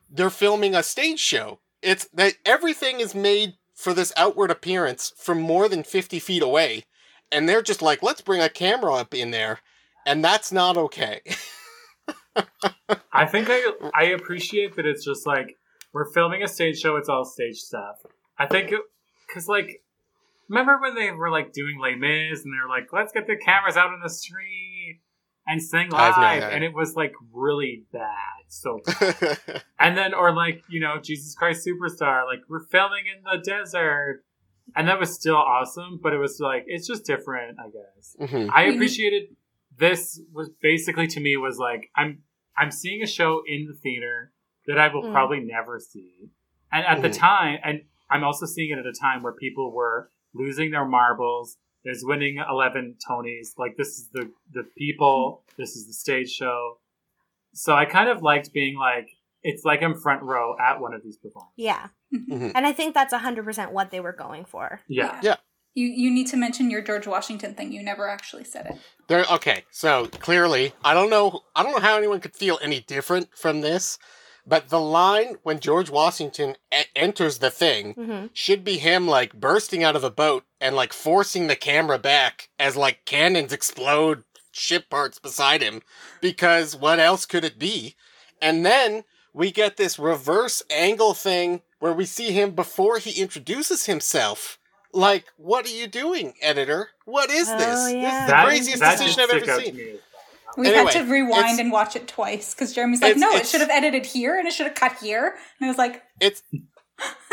they're filming a stage show. It's that everything is made for this outward appearance from more than 50 feet away. And they're just like, let's bring a camera up in there. And that's not okay. I think I I appreciate that it's just like we're filming a stage show. It's all stage stuff. I think because like remember when they were like doing Les Mis and they were like, let's get the cameras out in the street and sing I have live, and it was like really bad. So and then or like you know Jesus Christ Superstar, like we're filming in the desert. And that was still awesome, but it was like it's just different, I guess. Mhm. I appreciated this was basically to me was like I'm I'm seeing a show in the theater that I will Mm. probably never see. And at the Mhm. time and I'm also seeing it at a time where people were losing their marbles. There's winning 11 Tonys. Like this is the the people, this is the stage show. So I kind of liked being like it's like I'm front row at one of these performances. yeah, Mhm. and I think that's hundred percent what they were going for. Yeah. Yeah. You you need to mention your George Washington thing. You never actually said it. There okay, so clearly I don't know I don't know how anyone could feel any different from this, but the line when George Washington e- enters the thing hmm should be him like bursting out of a boat and like forcing the camera back as like cannons explode ship parts beside him because what else could it be? And then we get this reverse angle thing where we see him before he introduces himself. Like, what are you doing, editor? What is Oh, this? This yeah. is the That, craziest that decision I've ever seen. me. We Anyway, had to rewind and watch it twice because Jeremy's like, It's- "No, it should have edited here and it should have cut here." And I was like, it's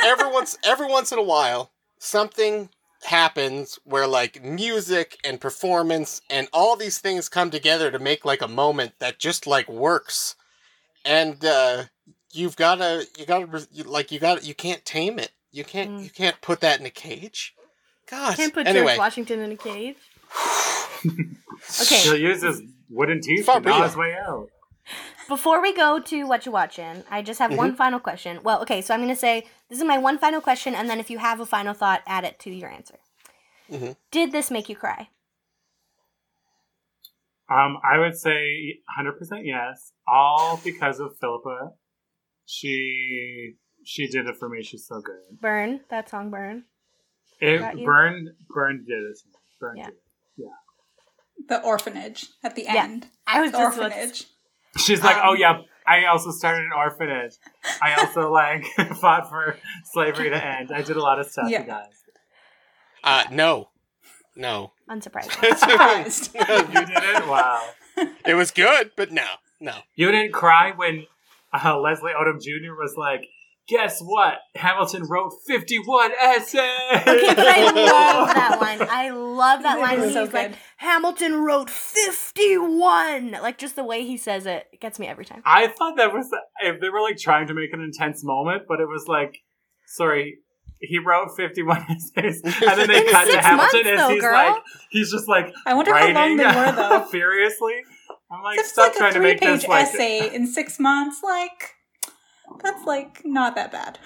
every once every once in a while something happens where like music and performance and all these things come together to make like a moment that just like works and uh you've got to you got to like you gotta you can't tame it you can't Mm. you can't put that in a cage god Can't put anyway George Washington in a cage. Okay. He'll use his wooden teeth For to gnaw his way out. Before we go to what you watching, I just have one final question. Well, okay, so I'm going to say this is my one final question, and then if you have a final thought, add it to your answer. Mhm. Did this make you cry? Um, I would say 100% yes, all because of Phillipa. She she did it for me. She's so good. Burn that song, burn. It Got you? Burn Burn did it. to. Burn Yeah. did it. Yeah. "The orphanage at the Yeah. end." I was The just about to- orphanage. She's like, Um, oh yeah, I also started an orphanage. I also like fought for slavery to end. I did a lot of stuff, Yeah. you guys. uh no no unsurprising. Surprised. You did it. Wow. it was good but no no You didn't cry when uh, Leslie Odom Jr. was like, "Guess what? Hamilton wrote fifty-one essays." Okay, but I love that line. I love that line. was He's so like, good. Hamilton wrote 51. Like, just the way he says it, it gets me every time. I thought that was if they were like trying to make an intense moment, but it was like, sorry, he wrote fifty-one essays, and then they In cut to six Hamilton, months, and though, he's girl. like, he's just like I wonder how long they were though. furiously. I'm like, It's stop like a trying to make three-page this like. essay in six months. Like, that's like not that bad.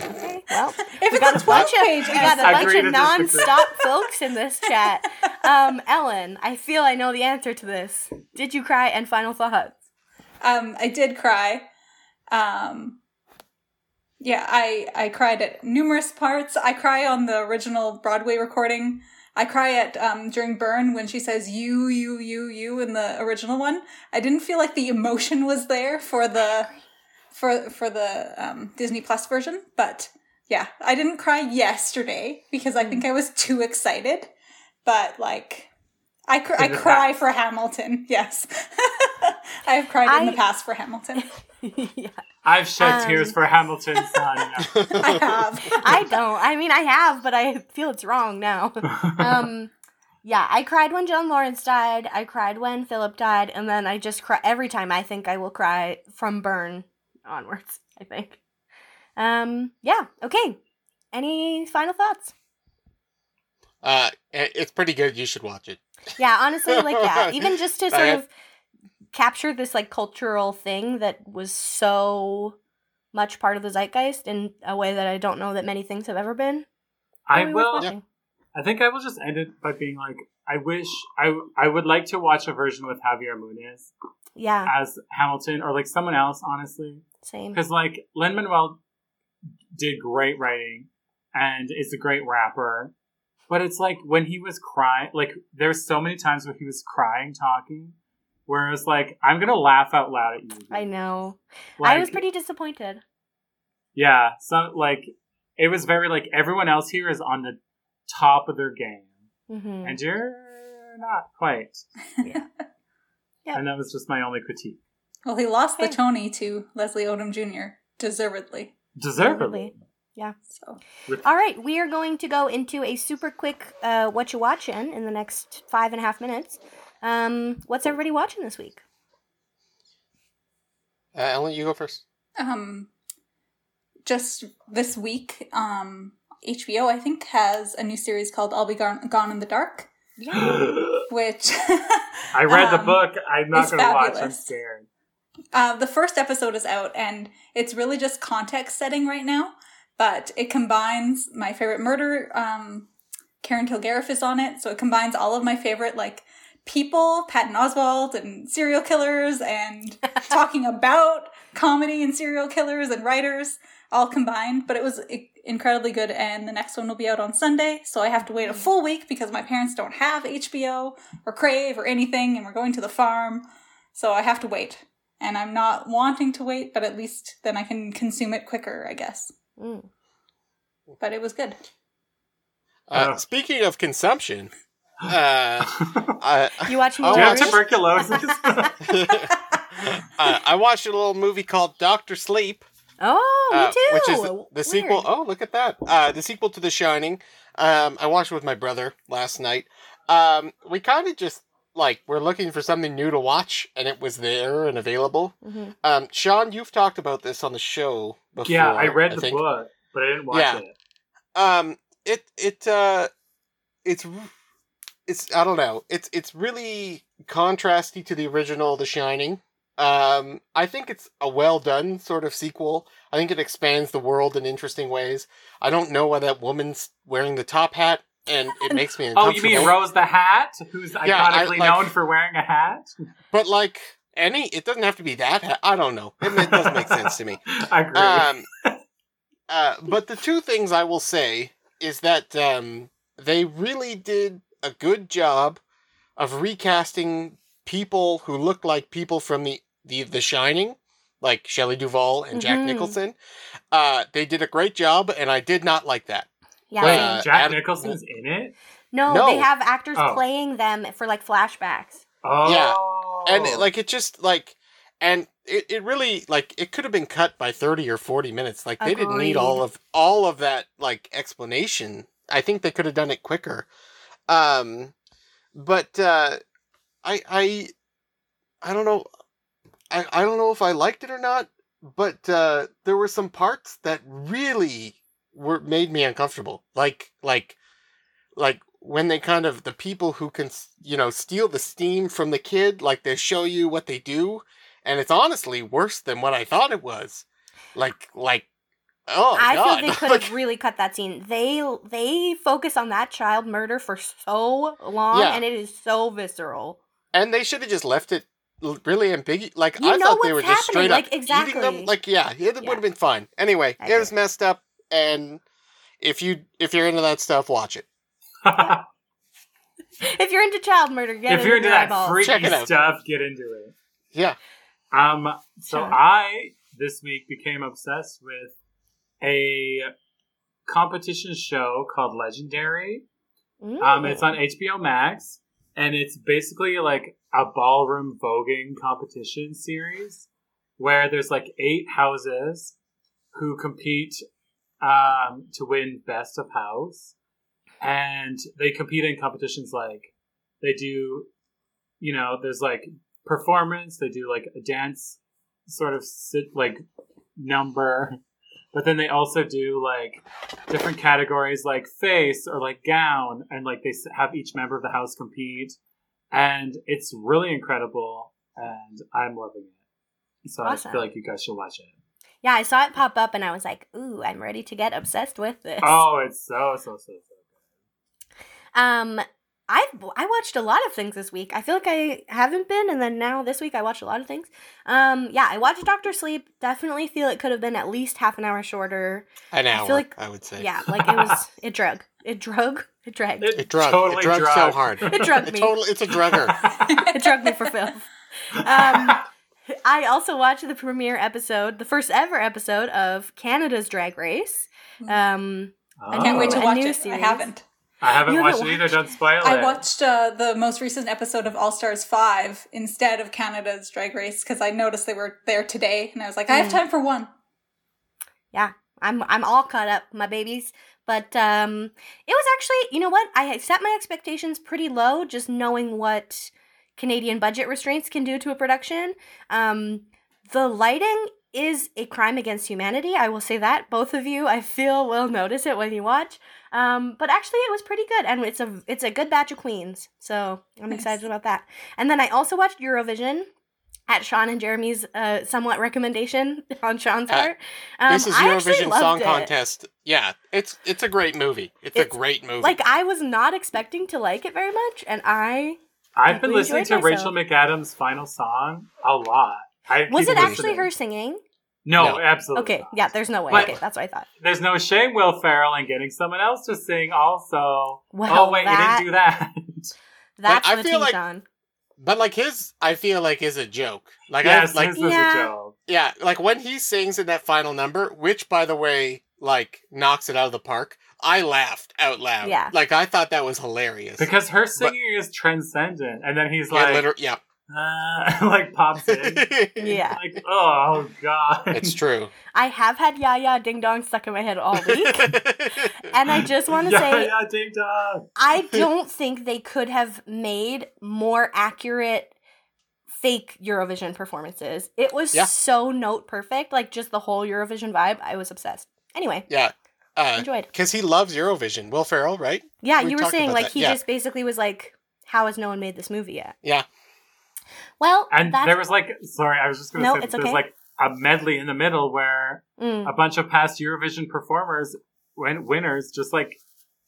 Okay, well, If we got it's a a bunch of twelve-page we got a bunch of non-stop folks in this chat. Um, Ellen, I feel I know the answer to this. Did you cry? And final thoughts. Um, I did cry. Um, yeah, I I cried at numerous parts. I cry on the original Broadway recording. I cry at um, during Burn when she says you, you, you, you in the original one. I didn't feel like the emotion was there for the for for the um, Disney Plus version, but yeah, I didn't cry yesterday because I think I was too excited. But like, I cr- I cry for Hamilton. Yes, I have cried in the past for Hamilton. yeah. I've shed Um, tears for Hamilton, son. I have. I don't. I mean, I have, but I feel it's wrong now. um yeah i cried when john laurens died i cried when philip died and then i just cry every time i think i will cry from burn onwards i think um yeah okay any final thoughts Uh, it's pretty good. You should watch it. yeah honestly like yeah even just to sort have- of capture this like cultural thing that was so much part of the zeitgeist in a way that i don't know that many things have ever been I will. watching. I think I will just end it by being like, I wish I I would like to watch a version with Javier Muñoz yeah as Hamilton or like someone else, honestly, same because like Lin Manuel did great writing and is a great rapper, but it's like when he was crying, like there's so many times where he was crying talking, where it's like I'm gonna laugh out loud at you. i know Like, i was pretty disappointed Yeah, so like it was very like everyone else here is on the top of their game, hmm and you're not quite. Yeah. Yeah. And that was just my only critique. Well, he lost the Tony to Leslie Odom Jr. deservedly. Deservedly. Yeah. So All right, we are going to go into a super quick uh, what you watching in the next five and a half minutes. Um, what's everybody watching this week? Uh, Ellen, you go first. um just this week um hbo i think has a new series called i'll be gone, gone in the dark Yeah. which I read the um, book. I'm not going to watch. I'm scared. Uh, the first episode is out and it's really just context setting right now but it combines my favorite murder um karen kilgariff is on it so it combines all of my favorite like people patton oswalt and serial killers and talking about comedy and serial killers and writers all combined but it was incredibly good and the next one will be out on sunday so i have to wait a full week because my parents don't have hbo or crave or anything and we're going to the farm so i have to wait and i'm not wanting to wait but at least then i can consume it quicker i guess Mm. but it was good Uh, Oh. Speaking of consumption, uh, I, You watching I'll Do you have tuberculosis? uh, I watched a little movie called Doctor Sleep. Oh, me uh, too. Which is the, the Weird. sequel. Oh, look at that! Uh, the sequel to The Shining. Um, I watched it with my brother last night. Um, we kind of just like we're looking for something new to watch, and it was there and available. Mhm. Um, Sean, you've talked about this on the show before. yeah, I read the think. book, but I didn't watch Yeah. it. Um, it it uh, it's it's I don't know. It's it's really contrasty to the original The Shining. Um, I think it's a well done sort of sequel. I think it expands the world in interesting ways. I don't know why that woman's wearing the top hat, and it makes me uncomfortable. Oh, you mean Rose the Hat, who's Yeah, I- iconically like- known for wearing a hat? But like any, it doesn't have to be that. Hat. I don't know. It, it doesn't make sense to me. I agree. Um, uh, but the two things I will say is that um, they really did a good job of recasting people who look like people from the the, the Shining, like Shelley Duvall and Jack Mhm. Nicholson. Uh, they did a great job, and I did not like that. Yeah. Wait, uh, Jack Adam- Nicholson's in it? no, no. they have actors Oh. playing them for like flashbacks. Oh. Yeah. and like it just like and it, it really like it could have been cut by 30 or 40 minutes like they didn't need all of all of that like explanation i think they could have done it quicker um but uh i i i don't know i i don't know if i liked it or not but uh there were some parts that really were made me uncomfortable like like like when they kind of the people who can you know steal the steam from the kid like they show you what they do and it's honestly worse than what i thought it was like like oh I God. feel they could Like, have really cut that scene. They they focus on that child murder for so long, Yeah. and it is so visceral. and they should have just left it really ambiguous like You i thought they were what's just straight happening, up like, eating them exactly. like yeah it would have been fine anyway I it was messed up and if you if you're into that stuff watch it if you're into child murder, get if you're in into that eyeballs. freaky Check it out. stuff, get into it. Yeah. Um, so Sure. I this week became obsessed with a competition show called Legendary. Um, it's on HBO Max, and it's basically like a ballroom voguing competition series where there's like eight houses who compete um, to win best of house, and they compete in competitions like they do, you know, there's like performance, they do like a dance sort of sit like number. But then they also do like different categories like face or like gown, and like they have each member of the house compete, and it's really incredible, and I'm loving it. So Awesome. I feel like you guys should watch it. Yeah, I saw it pop up and I was like, ooh, I'm ready to get obsessed with this. Oh, it's so so so so. good. Um, I I watched a lot of things this week. I feel like I haven't been, and then now this week I watched a lot of things. Um, yeah, I watched Doctor Sleep. Definitely feel it could have been at least half an hour shorter. An I hour, I, feel like- I would say. Yeah, like it was. It drug. It drug. It dragged. It, It drug. Totally it drugged so drugged. hard. drugged It me. total, it's a drugger. It drugged me for filth. Um, I also watched the premiere episode, the first ever episode of Canada's Drag Race. Um, I can't wait to Oh. Watch it. series. I haven't. I haven't You watched haven't it either. watched Don't spoil it. I watched uh, the most recent episode of All Stars Five instead of Canada's Drag Race because I noticed they were there today, and I was like, I have Mm. time for one. Yeah, I'm I'm all caught up, my babies. But um, it was actually, you know what? I set my expectations pretty low, just knowing what Canadian budget restraints can do to a production. Um, the lighting is a crime against humanity. I will say that. Both of you, I feel, will notice it when you watch. Um, but actually, it was pretty good, and it's a it's a good batch of queens. So I'm Nice. excited about that. And then I also watched Eurovision. At Sean and Jeremy's uh, somewhat recommendation on Sean's Uh, part. Um, this is Eurovision Song it. Contest. Yeah, it's it's a great movie. It's, a great movie. Like I was not expecting to like it very much, and I I've been listening to enjoyed Rachel McAdams' final song a lot. I was it actually her singing. No, No. absolutely. Okay, not. yeah, there's no way. But- okay, that's what I thought. There's no shame, Will Ferrell, in getting someone else to sing. Also, Well, oh wait, that- you didn't do that. That's I the feel like- Sean. but like his, I feel like is a joke. Like yes, I like this was Yeah. a joke. yeah, like when he sings in that final number, which by the way, like knocks it out of the park. I laughed out loud. Yeah. like I thought that was hilarious. Because her singing is transcendent, and then he's yeah, like, liter- yeah, uh, like pops in. Yeah, Like, oh god, it's true. I have had "Ya Ya Ding Dong" stuck in my head all week, and I just want to yeah, say yeah, ding dong. I don't think they could have made more accurate fake Eurovision performances. It was Yeah. so note perfect, like just the whole Eurovision vibe. I was obsessed. Anyway, yeah, uh, enjoyed. because he loves Eurovision. Will Ferrell, right? Yeah, we you were saying like that, he yeah. just basically was like, "How has no one made this movie yet?" Yeah. Well, And that's there was like, sorry, I was just gonna No, say, it's there's okay. like a medley in the middle where mm, a bunch of past Eurovision performers, win- winners, just like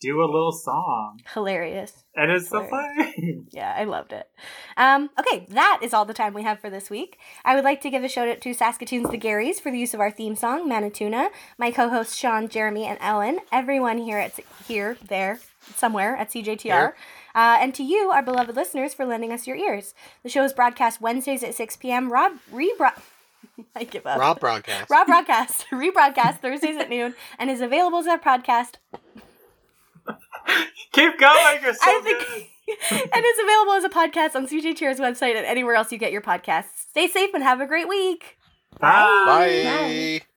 do a little song, hilarious. And it's so fun. Yeah, I loved it. Um, okay, that is all the time we have for this week. I would like to give a shout out to Saskatoon's The Garys for the use of our theme song, Manituna, my co-hosts Sean, Jeremy, and Ellen, everyone here at here, there, somewhere at CJTR, Here. uh, and to you, our beloved listeners, for lending us your ears. The show is broadcast Wednesdays at 6 p.m. Rob rebro. I give up. Rob broadcast. Raw broadcast, rebroadcast Thursdays at noon, and is available as a podcast Keep going, you're so I think, good. and it's available as a podcast on CJTR's website and anywhere else you get your podcasts. Stay safe and have a great week. Bye. Bye.